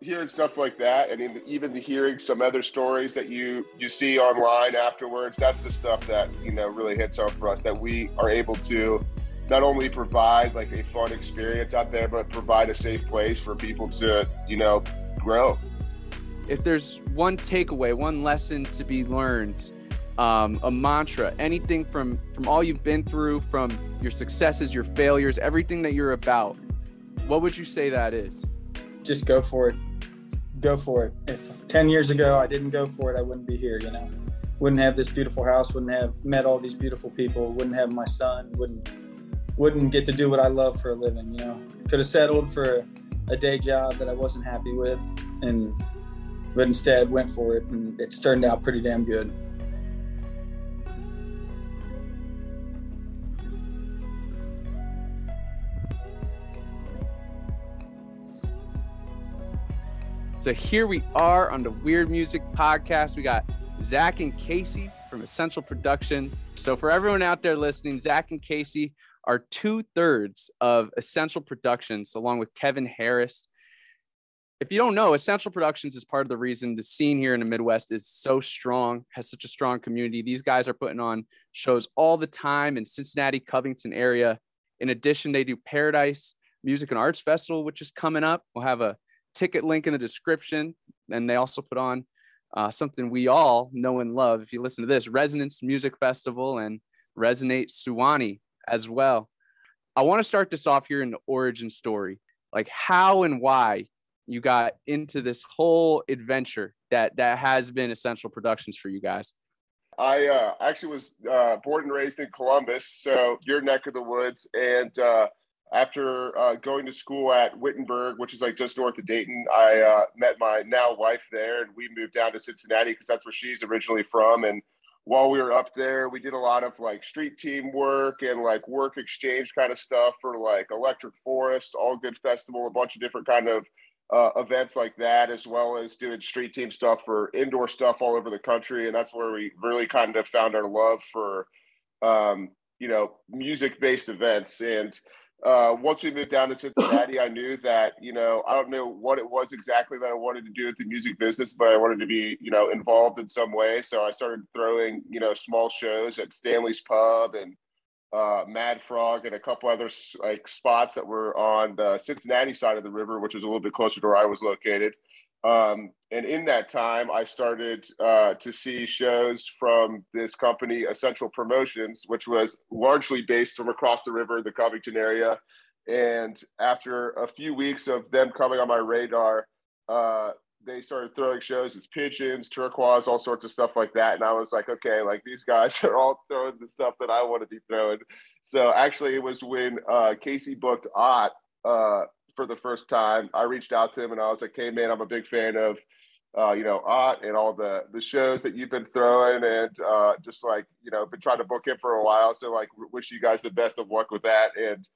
hearing stuff like that and even the hearing some other stories that you you see online afterwards that's the stuff that you know really hits home for us that we are able to not only provide like a fun experience out there but provide a safe place for people to you know grow if there's one takeaway one lesson to be learned um, a mantra anything from from all you've been through from your successes your failures everything that you're about what would you say that is just go for it. Go for it. If 10 years ago I didn't go for it, I wouldn't be here, you know. Wouldn't have this beautiful house, wouldn't have met all these beautiful people, wouldn't have my son, wouldn't wouldn't get to do what I love for a living, you know. Could have settled for a day job that I wasn't happy with and but instead went for it and it's turned out pretty damn good. So here we are on the Weird Music Podcast. We got Zach and Casey from Essential Productions. So for everyone out there listening, Zach and Casey are two thirds of Essential Productions, along with Kevin Harris. If you don't know, Essential Productions is part of the reason the scene here in the Midwest is so strong, has such a strong community. These guys are putting on shows all the time in Cincinnati, Covington area. In addition, they do Paradise Music and Arts Festival, which is coming up. We'll have a ticket link in the description. And they also put on uh, something we all know and love. If you listen to this, Resonance Music Festival and Resonate Suwannee as well. I want to start this off here in the origin story, like how and why you got into this whole adventure that that has been Essential Productions for you guys. I uh, actually was uh, born and raised in Columbus, so your neck of the woods, and uh, after uh, going to school at Wittenberg, which is like just north of Dayton, I uh, met my now wife there, and we moved down to Cincinnati because that's where she's originally from. And while we were up there, we did a lot of like street team work and like work exchange kind of stuff for like Electric Forest, All Good Festival, a bunch of different kind of uh, events like that, as well as doing street team stuff for indoor stuff all over the country. And that's where we really kind of found our love for, um, you know, music based events and uh, once we moved down to Cincinnati, I knew that, you know, I don't know what it was exactly that I wanted to do with the music business, but I wanted to be, you know, involved in some way. So I started throwing, you know, small shows at Stanley's Pub and uh, Mad Frog and a couple other like spots that were on the Cincinnati side of the river, which was a little bit closer to where I was located. Um, and in that time, I started uh, to see shows from this company, Essential Promotions, which was largely based from across the river, the Covington area. And after a few weeks of them coming on my radar, uh, they started throwing shows with pigeons, turquoise, all sorts of stuff like that. And I was like, okay, like these guys are all throwing the stuff that I want to be throwing. So actually, it was when uh, Casey booked Ott uh, for the first time, I reached out to him and I was like, "Hey, man, I'm a big fan of." Uh, you know, Ott and all the the shows that you've been throwing, and uh, just like you know, been trying to book him for a while. So like, wish you guys the best of luck with that. And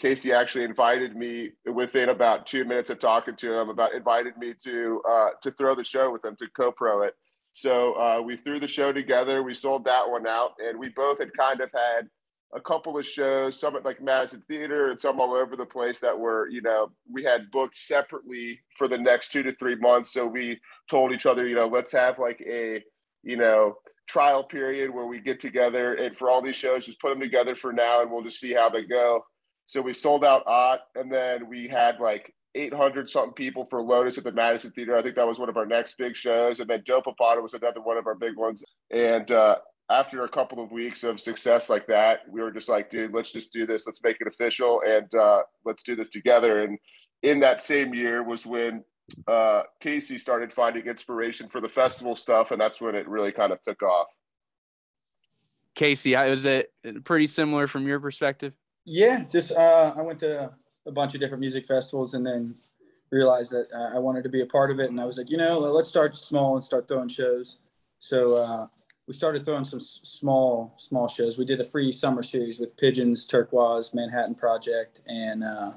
Casey actually invited me within about two minutes of talking to him about invited me to uh, to throw the show with him to co-pro it. So uh, we threw the show together. We sold that one out, and we both had kind of had a couple of shows, some at like Madison Theater and some all over the place that were, you know, we had booked separately for the next two to three months. So we told each other, you know, let's have like a, you know, trial period where we get together and for all these shows, just put them together for now and we'll just see how they go. So we sold out Ott and then we had like 800 something people for Lotus at the Madison Theater. I think that was one of our next big shows. And then Joe Popata was another one of our big ones. And uh, after a couple of weeks of success like that, we were just like, dude, let's just do this. Let's make it official and uh, let's do this together. And in that same year was when uh, Casey started finding inspiration for the festival stuff, and that's when it really kind of took off. Casey, was it pretty similar from your perspective? Yeah, just uh, I went to a bunch of different music festivals and then realized that uh, I wanted to be a part of it. And I was like, you know, let's start small and start throwing shows. So uh, we started throwing some small small shows. We did a free summer series with Pigeons, Turquoise, Manhattan Project, and uh,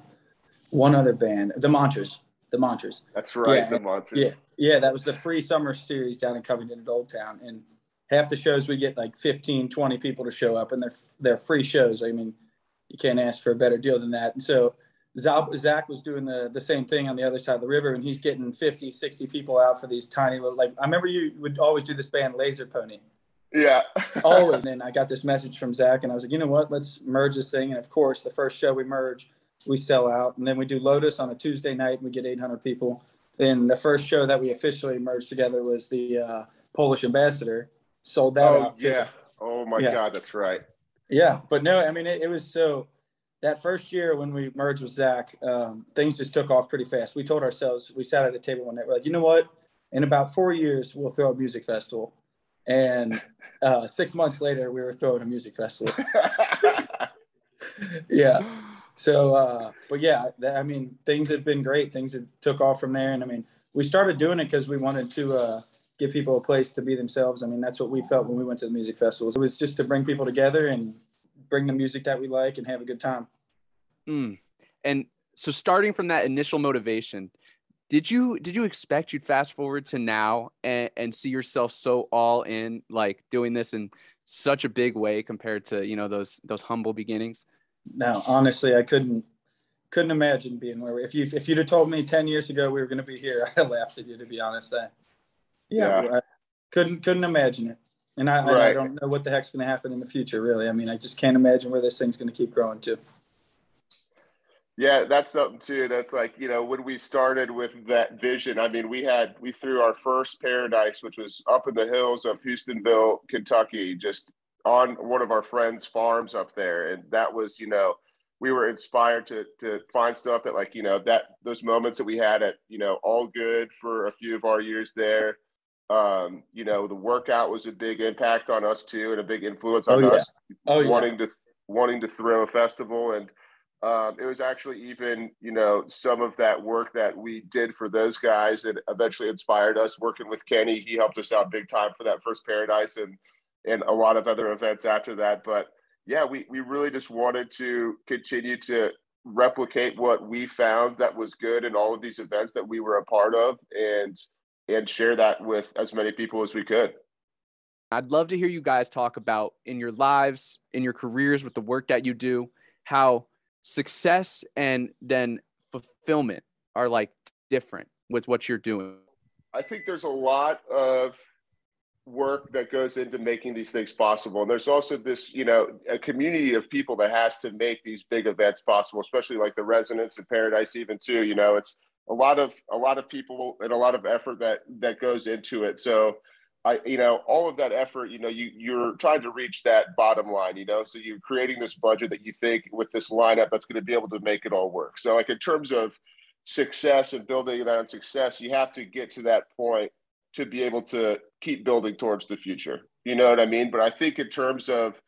one other band, the Mantras. The Mantras. That's right, yeah, the Mantras. Yeah, yeah, that was the free summer series down in Covington at Old Town, and half the shows we get like 15, 20 people to show up, and they're they're free shows. I mean, you can't ask for a better deal than that. And so Zach was doing the, the same thing on the other side of the river, and he's getting 50, 60 people out for these tiny little, like, I remember you would always do this band Laser Pony. Yeah. always. And I got this message from Zach, and I was like, you know what? Let's merge this thing. And of course, the first show we merge, we sell out. And then we do Lotus on a Tuesday night, and we get 800 people. Then the first show that we officially merged together was the uh, Polish Ambassador. Sold that oh, out. Too. Yeah. Oh, my yeah. God. That's right. Yeah. But no, I mean, it, it was so that first year when we merged with Zach, um, things just took off pretty fast. We told ourselves, we sat at a table one night, we're like, you know what? In about four years, we'll throw a music festival. And uh, six months later, we were throwing a music festival. yeah. So, uh, but yeah, that, I mean, things have been great. Things have took off from there. And I mean, we started doing it because we wanted to uh, give people a place to be themselves. I mean, that's what we felt when we went to the music festivals. It was just to bring people together and bring the music that we like and have a good time. Mm. And so starting from that initial motivation, did you did you expect you'd fast forward to now and, and see yourself so all in like doing this in such a big way compared to you know those those humble beginnings no honestly i couldn't couldn't imagine being where we, if you if you'd have told me 10 years ago we were going to be here i'd have laughed at you to be honest I, yeah, yeah. I couldn't couldn't imagine it and I, right. I, I don't know what the heck's going to happen in the future really i mean i just can't imagine where this thing's going to keep growing to yeah, that's something too. That's like, you know, when we started with that vision, I mean, we had, we threw our first paradise, which was up in the hills of Hustonville, Kentucky, just on one of our friends' farms up there. And that was, you know, we were inspired to, to find stuff that like, you know, that those moments that we had at, you know, all good for a few of our years there. Um, you know, the Werk Out was a big impact on us too, and a big influence on oh, yeah. us oh, wanting yeah. to, wanting to throw a festival and, um, it was actually even, you know, some of that work that we did for those guys that eventually inspired us working with Kenny. He helped us out big time for that first Paradise and and a lot of other events after that. But yeah, we, we really just wanted to continue to replicate what we found that was good in all of these events that we were a part of and and share that with as many people as we could. I'd love to hear you guys talk about in your lives, in your careers with the work that you do, how success and then fulfillment are like different with what you're doing? I think there's a lot of work that goes into making these things possible. And there's also this, you know, a community of people that has to make these big events possible, especially like the Resonance in Paradise, even too. You know, it's a lot of a lot of people and a lot of effort that that goes into it. So I, you know, all of that effort, you know, you you're trying to reach that bottom line, you know, so you're creating this budget that you think with this lineup that's going to be able to make it all work. So, like in terms of success and building that on success, you have to get to that point to be able to keep building towards the future. You know what I mean? But I think in terms of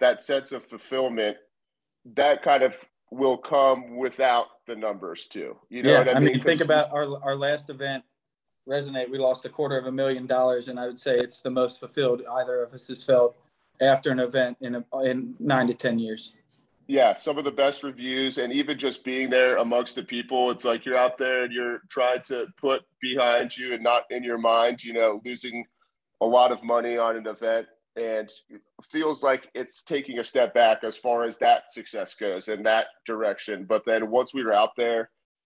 that sense of fulfillment, that kind of will come without the numbers too. You know yeah, what I, I mean? mean think about our our last event resonate. We lost a quarter of a million dollars, and I would say it's the most fulfilled either of us has felt after an event in a, in nine to ten years. Yeah, some of the best reviews, and even just being there amongst the people, it's like you're out there and you're trying to put behind you and not in your mind. You know, losing a lot of money on an event and feels like it's taking a step back as far as that success goes in that direction. But then once we were out there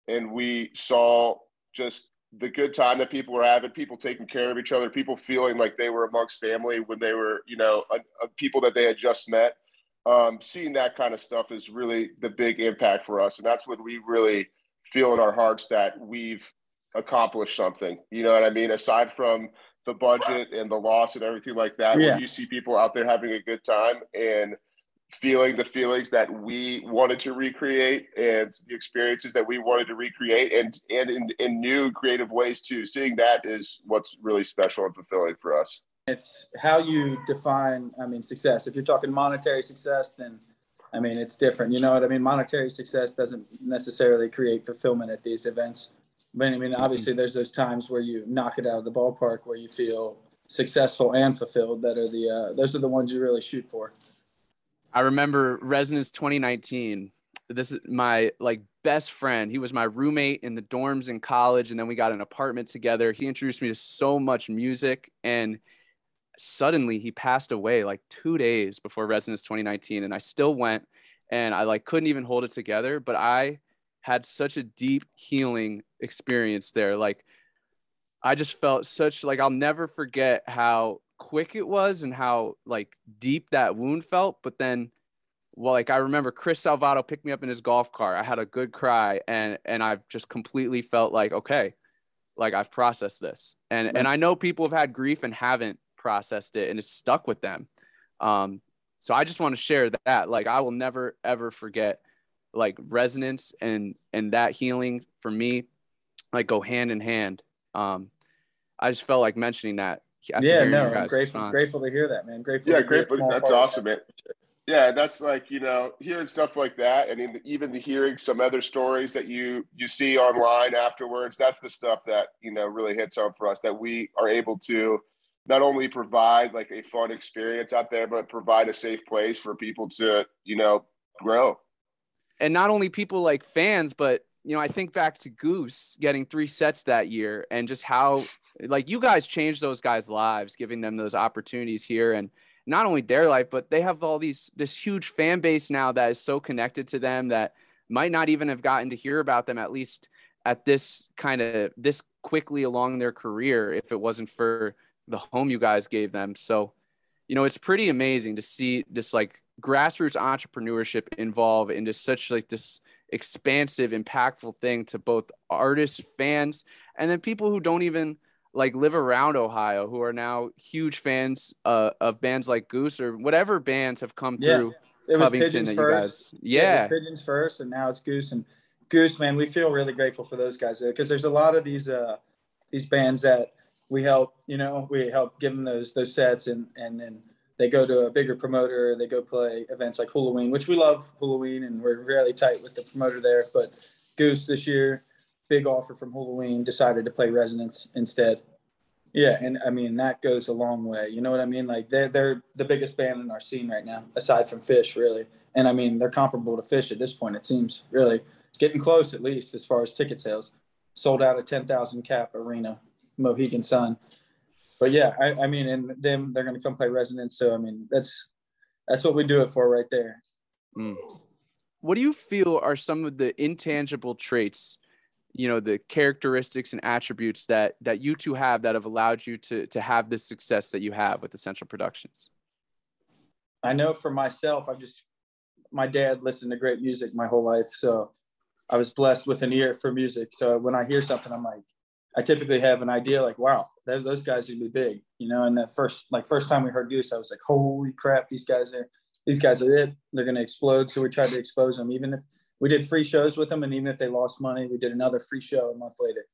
and we saw just the good time that people were having, people taking care of each other, people feeling like they were amongst family when they were, you know, people that they had just met. Um, seeing that kind of stuff is really the big impact for us, and that's what we really feel in our hearts that we've accomplished something. You know what I mean? Aside from the budget and the loss and everything like that, yeah. when you see people out there having a good time and feeling the feelings that we wanted to recreate and the experiences that we wanted to recreate and and in, in new creative ways too. Seeing that is what's really special and fulfilling for us. It's how you define i mean success. If you're talking monetary success then i mean it's different. You know what i mean? Monetary success doesn't necessarily create fulfillment at these events. But i mean obviously there's those times where you knock it out of the ballpark where you feel successful and fulfilled that are the uh, those are the ones you really shoot for I remember Resonance 2019. This is my like best friend. He was my roommate in the dorms in college, and then we got an apartment together. He introduced me to so much music, and suddenly he passed away like two days before Resonance 2019, and I still went, and I like couldn't even hold it together. But I had such a deep healing experience there. Like I just felt such like I'll never forget how quick it was and how like deep that wound felt. But then, well, like I remember Chris Salvato picked me up in his golf car. I had a good cry and and I've just completely felt like okay, like I've processed this. And and I know people have had grief and haven't processed it and it's stuck with them. Um, so I just want to share that. Like I will never ever forget like resonance and and that healing for me like go hand in hand um, I just felt like mentioning that. Yeah, no, I'm grateful, response. grateful to hear that, man. Grateful. Yeah, grateful. That's awesome, man. Yeah, that's like you know hearing stuff like that, and in even the hearing some other stories that you you see online afterwards. That's the stuff that you know really hits home for us. That we are able to not only provide like a fun experience out there, but provide a safe place for people to you know grow. And not only people like fans, but you know, I think back to Goose getting three sets that year and just how like you guys changed those guys' lives, giving them those opportunities here and not only their life, but they have all these this huge fan base now that is so connected to them that might not even have gotten to hear about them at least at this kind of this quickly along their career if it wasn't for the home you guys gave them. So, you know, it's pretty amazing to see this like grassroots entrepreneurship involve into such like this expansive, impactful thing to both artists, fans, and then people who don't even like live around Ohio who are now huge fans uh, of bands like Goose or whatever bands have come yeah. through it was Covington Pigeons first. Guys, yeah, Pigeons first, and now it's Goose and Goose. Man, we feel really grateful for those guys because there's a lot of these uh, these bands that we help. You know, we help give them those those sets, and and then they go to a bigger promoter, they go play events like Hulaween, which we love Hulaween and we're really tight with the promoter there. But Goose this year, big offer from Hulaween, decided to play Resonance instead. Yeah, and I mean that goes a long way. You know what I mean? Like they're they're the biggest band in our scene right now, aside from Phish, really. And I mean they're comparable to Phish at this point. It seems really getting close, at least as far as ticket sales. Sold out a ten thousand cap arena, Mohegan Sun but yeah, I, I mean, and them they're gonna come play Resonance. So I mean, that's that's what we do it for right there. Mm. What do you feel are some of the intangible traits, you know, the characteristics and attributes that that you two have that have allowed you to to have the success that you have with Essential Productions? I know for myself, I've just my dad listened to great music my whole life, so I was blessed with an ear for music. So when I hear something, I'm like, I typically have an idea like, wow, those guys are gonna be big, you know. And that first, like first time we heard Goose, I was like, holy crap, these guys are, these guys are it. They're gonna explode. So we tried to expose them, even if we did free shows with them, and even if they lost money, we did another free show a month later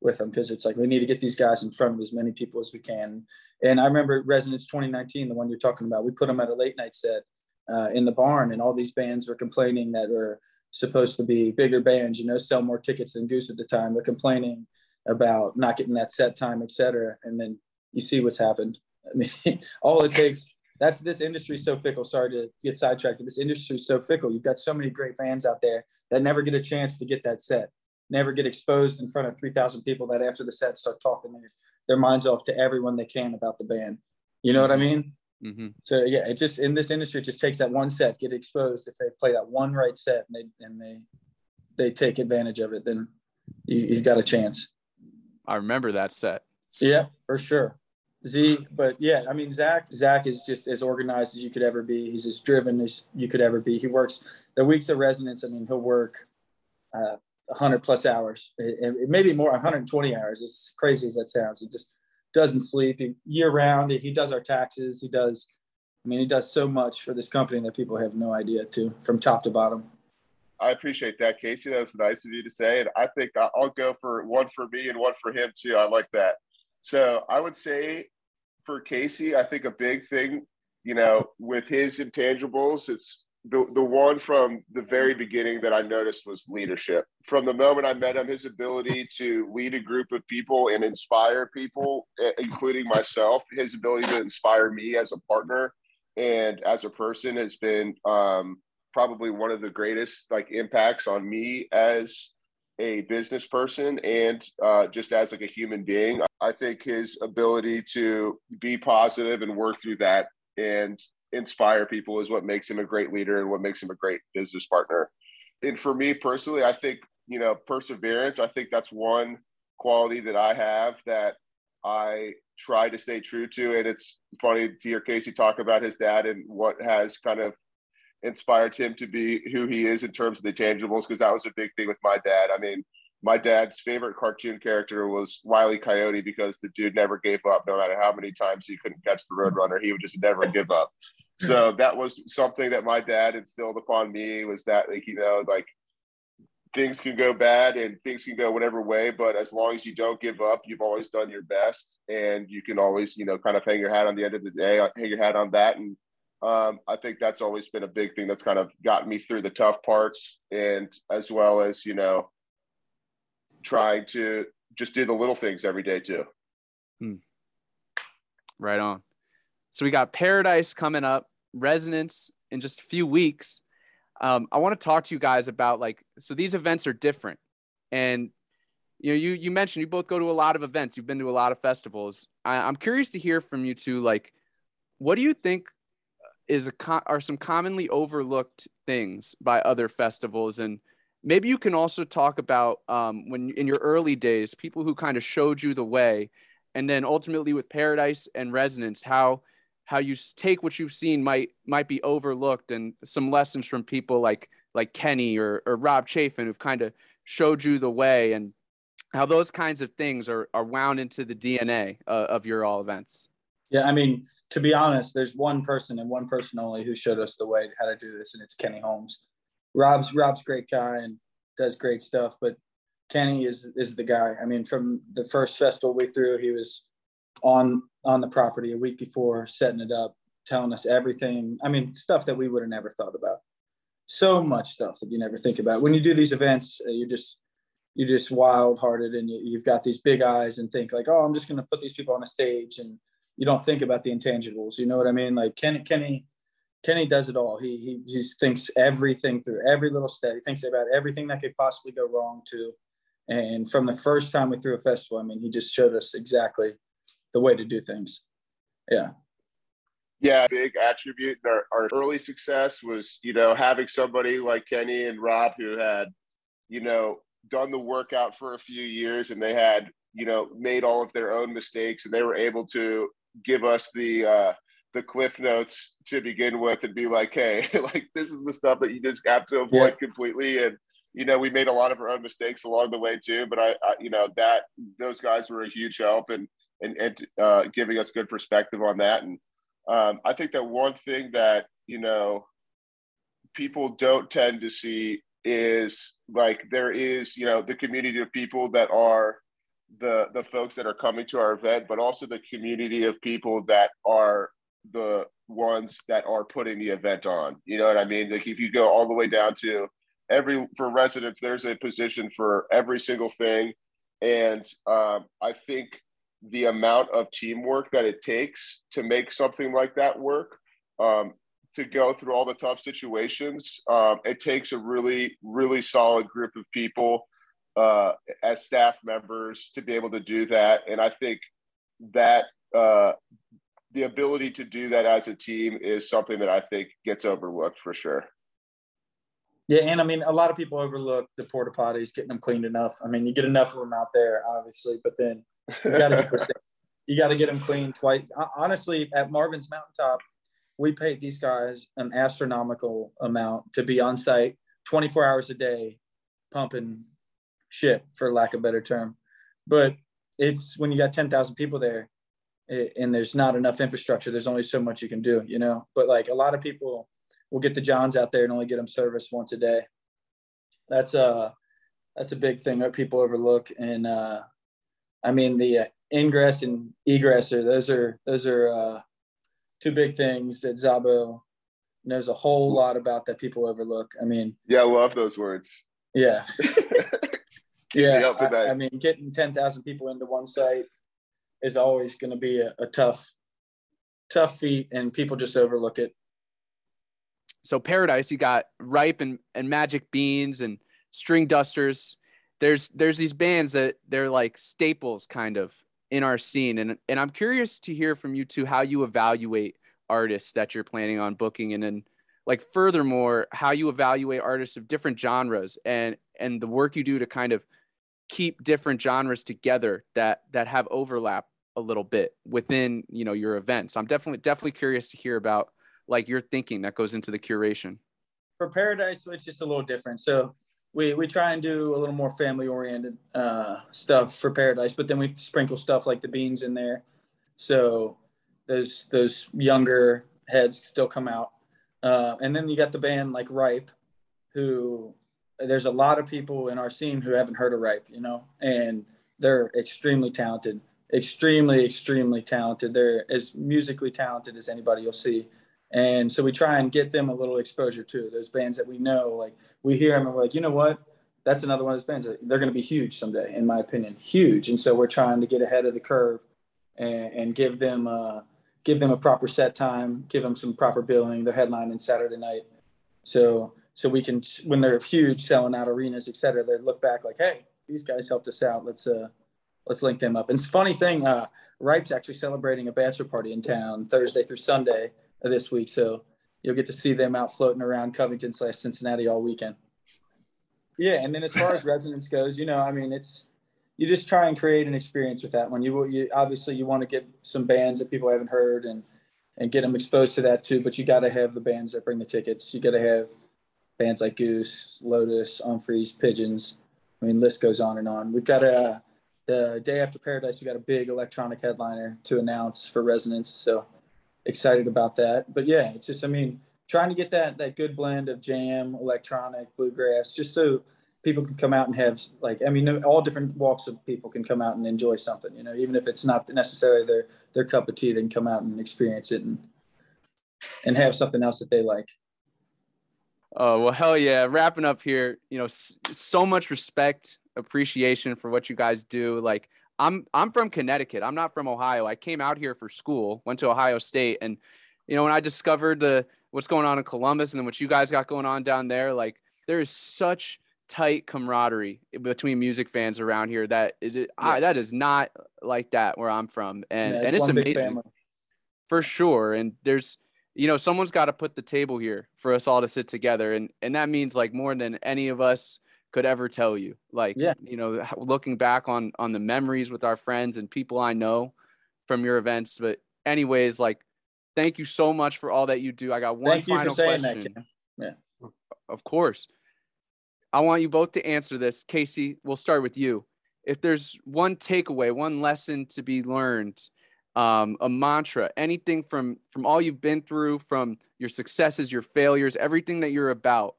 with them because it's like we need to get these guys in front of as many people as we can. And I remember Resonance 2019, the one you're talking about, we put them at a late night set uh, in the barn, and all these bands were complaining that were supposed to be bigger bands, you know, sell more tickets than Goose at the time. They're complaining about not getting that set time, et cetera. And then you see what's happened. I mean, all it takes, that's this industry so fickle. Sorry to get sidetracked. This industry is so fickle. You've got so many great bands out there that never get a chance to get that set, never get exposed in front of 3,000 people that after the set start talking their, their minds off to everyone they can about the band. You know what I mean? Mm-hmm. So yeah, it just in this industry, it just takes that one set, get exposed. If they play that one right set and they and they they take advantage of it, then you, you got a chance. I remember that set. Yeah, for sure. Z, but yeah, I mean Zach. Zach is just as organized as you could ever be. He's as driven as you could ever be. He works the weeks of resonance. I mean, he'll work uh, 100 plus hours, it, maybe more, 120 hours. As crazy as that sounds, he just doesn't sleep he, year round. He does our taxes. He does. I mean, he does so much for this company that people have no idea to, from top to bottom. I appreciate that, Casey. That's nice of you to say. And I think I'll go for one for me and one for him too. I like that. So I would say for Casey, I think a big thing, you know, with his intangibles, it's the, the one from the very beginning that I noticed was leadership. From the moment I met him, his ability to lead a group of people and inspire people, including myself, his ability to inspire me as a partner and as a person has been um, probably one of the greatest like impacts on me as a business person and uh, just as like a human being i think his ability to be positive and work through that and inspire people is what makes him a great leader and what makes him a great business partner and for me personally, I think you know perseverance. I think that's one quality that I have that I try to stay true to. And it's funny to hear Casey talk about his dad and what has kind of inspired him to be who he is in terms of the tangibles, because that was a big thing with my dad. I mean, my dad's favorite cartoon character was Wiley Coyote because the dude never gave up, no matter how many times he couldn't catch the Roadrunner, he would just never give up. So that was something that my dad instilled upon me was that like you know like things can go bad and things can go whatever way, but as long as you don't give up, you've always done your best, and you can always, you know, kind of hang your hat on the end of the day, hang your hat on that, and um, I think that's always been a big thing that's kind of gotten me through the tough parts, and as well as you know, trying to just do the little things every day too. Hmm. Right on. So we got Paradise coming up, Resonance in just a few weeks um, I want to talk to you guys about like so these events are different, and you know you you mentioned you both go to a lot of events, you've been to a lot of festivals. I, I'm curious to hear from you two. Like, what do you think is a are some commonly overlooked things by other festivals and maybe you can also talk about um, when in your early days people who kind of showed you the way and then ultimately with paradise and resonance how how you take what you've seen might might be overlooked and some lessons from people like like Kenny or, or Rob Chafin who've kind of showed you the way and how those kinds of things are, are wound into the DNA uh, of your all events. Yeah, I mean, to be honest, there's one person and one person only who showed us the way how to do this, and it's Kenny Holmes. Rob's Rob's great guy and does great stuff, but Kenny is is the guy. I mean, from the first festival we threw, he was on on the property a week before setting it up, telling us everything. I mean, stuff that we would have never thought about. So much stuff that you never think about. When you do these events, uh, you're just you're just wild hearted and you, you've got these big eyes and think like, oh, I'm just going to put these people on a stage and you don't think about the intangibles. You know what I mean? Like Kenny, Kenny, Kenny does it all. He, he just thinks everything through every little step. He thinks about everything that could possibly go wrong too. And from the first time we threw a festival, I mean, he just showed us exactly the way to do things. Yeah. Yeah, big attribute our, our early success was, you know, having somebody like Kenny and Rob who had, you know, done the Werk Out for a few years and they had, you know, made all of their own mistakes and they were able to give us the uh the cliff notes to begin with and be like, hey, like this is the stuff that you just have to avoid yeah. completely. And you know, we made a lot of our own mistakes along the way too. But I, I you know, that those guys were a huge help. And and, and uh, giving us good perspective on that. And um, I think that one thing that, you know, people don't tend to see is like there is, you know, the community of people that are the the folks that are coming to our event, but also the community of people that are the ones that are putting the event on. You know what I mean? Like if you go all the way down to every for residents, there's a position for every single thing. And um, I think the amount of teamwork that it takes to make something like that work um, to go through all the tough situations um, it takes a really really solid group of people uh, as staff members to be able to do that and i think that uh, the ability to do that as a team is something that i think gets overlooked for sure yeah, and I mean, a lot of people overlook the porta potties, getting them cleaned enough. I mean, you get enough of them out there, obviously, but then you got to you got to get them clean twice. Honestly, at Marvin's Mountaintop, we paid these guys an astronomical amount to be on site 24 hours a day, pumping shit, for lack of a better term. But it's when you got 10,000 people there and there's not enough infrastructure, there's only so much you can do, you know? But like a lot of people will get the Johns out there and only get them service once a day. That's a, uh, that's a big thing that people overlook. And, uh, I mean, the uh, ingress and egress are those are those are uh, two big things that Zabo knows a whole lot about that people overlook. I mean, yeah, I love those words. Yeah, yeah. I, I, mean, getting ten thousand people into one site is always going to be a, a tough, tough feat, and people just overlook it. So paradise, you got ripe and, and magic beans and Stringdusters there's there's these bands that they're like staples kind of in our scene and and I'm curious to hear from you too how you evaluate artists that you're planning on booking and then like furthermore how you evaluate artists of different genres and and the work you do to kind of keep different genres together that that have overlap a little bit within you know your event so i'm definitely definitely curious to hear about like your thinking that goes into the curation. For paradise it's just a little different. So we we try and do a little more family oriented uh, stuff for paradise but then we sprinkle stuff like the beans in there. So those those younger heads still come out. Uh, and then you got the band like ripe who there's a lot of people in our scene who haven't heard of ripe you know and they're extremely talented extremely extremely talented they're as musically talented as anybody you'll see and so we try and get them a little exposure too. Those bands that we know, like we hear them and we're like, you know what? That's another one of those bands they're going to be huge someday, in my opinion, huge. And so we're trying to get ahead of the curve and, and give them uh, give them a proper set time, give them some proper billing. They're headlining Saturday night, so so we can when they're huge, selling out arenas, et cetera They look back like, hey, these guys helped us out. Let's uh let's link them up. And it's funny thing, uh, Ripe's actually celebrating a bachelor party in town Thursday through Sunday this week. So you'll get to see them out floating around Covington slash Cincinnati all weekend. Yeah, and then as far as resonance goes, you know, I mean, it's you just try and create an experience with that one. You, you obviously you want to get some bands that people haven't heard and and get them exposed to that too. But you got to have the bands that bring the tickets. You got to have bands like Goose, Lotus, Umphrey's, Pigeons. I mean, list goes on and on. We've got a the day after Paradise. We got a big electronic headliner to announce for Resonance. So excited about that. But yeah, it's just I mean trying to get that that good blend of jam, electronic, bluegrass, just so people can come out and have like I mean all different walks of people can come out and enjoy something. You know, even if it's not necessarily their their cup of tea, they can come out and experience it and and have something else that they like. Oh well, hell yeah! Wrapping up here, you know, so much respect, appreciation for what you guys do. Like I'm I'm from Connecticut. I'm not from Ohio. I came out here for school, went to Ohio State, and you know when I discovered the what's going on in Columbus and then what you guys got going on down there, like there is such tight camaraderie between music fans around here that is it, yeah. I, that is not like that where I'm from, and yeah, it's and it's amazing for sure. And there's you know someone's got to put the table here for us all to sit together, and and that means like more than any of us could ever tell you. Like yeah. you know looking back on on the memories with our friends and people i know from your events but anyways like thank you so much for all that you do. I got one thank final question. That, yeah. Of course. I want you both to answer this. Casey we'll start with you. If there's one takeaway one lesson to be learned um, a mantra anything from from all you've been through from your successes your failures everything that you're about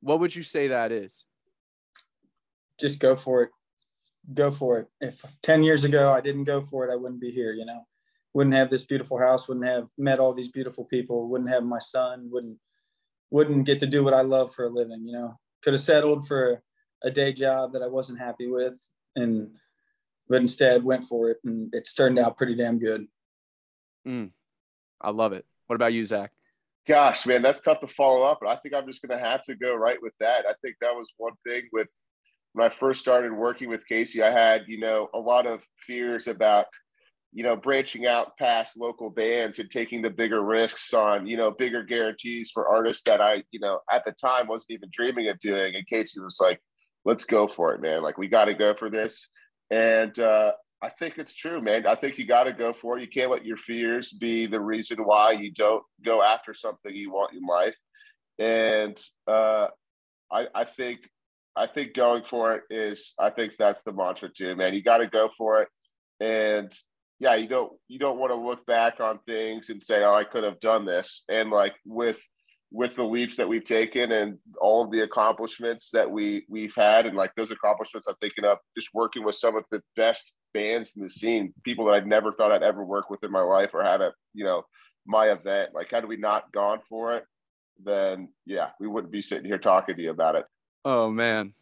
what would you say that is just go for it. Go for it. If 10 years ago I didn't go for it, I wouldn't be here, you know. Wouldn't have this beautiful house, wouldn't have met all these beautiful people, wouldn't have my son, wouldn't wouldn't get to do what I love for a living, you know. Could have settled for a day job that I wasn't happy with and but instead went for it and it's turned out pretty damn good. Mm, I love it. What about you, Zach? Gosh, man, that's tough to follow up, but I think I'm just going to have to go right with that. I think that was one thing with when I first started working with Casey, I had, you know, a lot of fears about, you know, branching out past local bands and taking the bigger risks on, you know, bigger guarantees for artists that I, you know, at the time wasn't even dreaming of doing. And Casey was like, let's go for it, man. Like, we got to go for this. And uh, I think it's true, man. I think you got to go for it. You can't let your fears be the reason why you don't go after something you want in life. And uh, I, I think I think going for it is I think that's the mantra too, man. You got to go for it, and yeah, you don't you don't want to look back on things and say, oh, I could have done this. And like with with the leaps that we've taken and all of the accomplishments that we we've had, and like those accomplishments, I'm thinking of just working with some of the best bands in the scene, people that I'd never thought I'd ever work with in my life or had a you know my event. Like, had we not gone for it, then yeah, we wouldn't be sitting here talking to you about it. Oh man,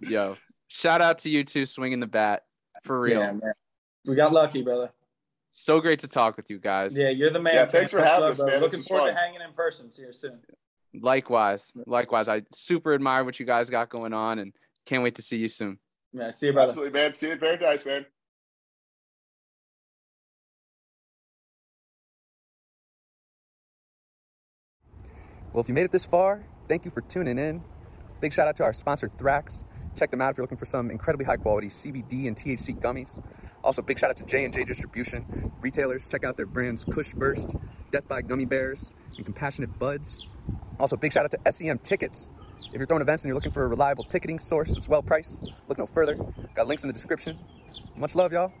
yo, shout out to you two swinging the bat for real. Yeah, man. We got lucky, brother. So great to talk with you guys. Yeah, you're the man. Yeah, thanks for having us, man. Looking forward fun. to hanging in person. See you soon. Likewise, likewise. I super admire what you guys got going on, and can't wait to see you soon. Yeah, see you, brother. Absolutely, man. See you in paradise, man. Well, if you made it this far, thank you for tuning in. Big shout out to our sponsor, Thrax. Check them out if you're looking for some incredibly high quality CBD and THC gummies. Also, big shout out to J&J Distribution. Retailers, check out their brands Kush Burst, Death by Gummy Bears, and Compassionate Buds. Also, big shout out to SEM Tickets. If you're throwing events and you're looking for a reliable ticketing source that's well priced, look no further. Got links in the description. Much love, y'all.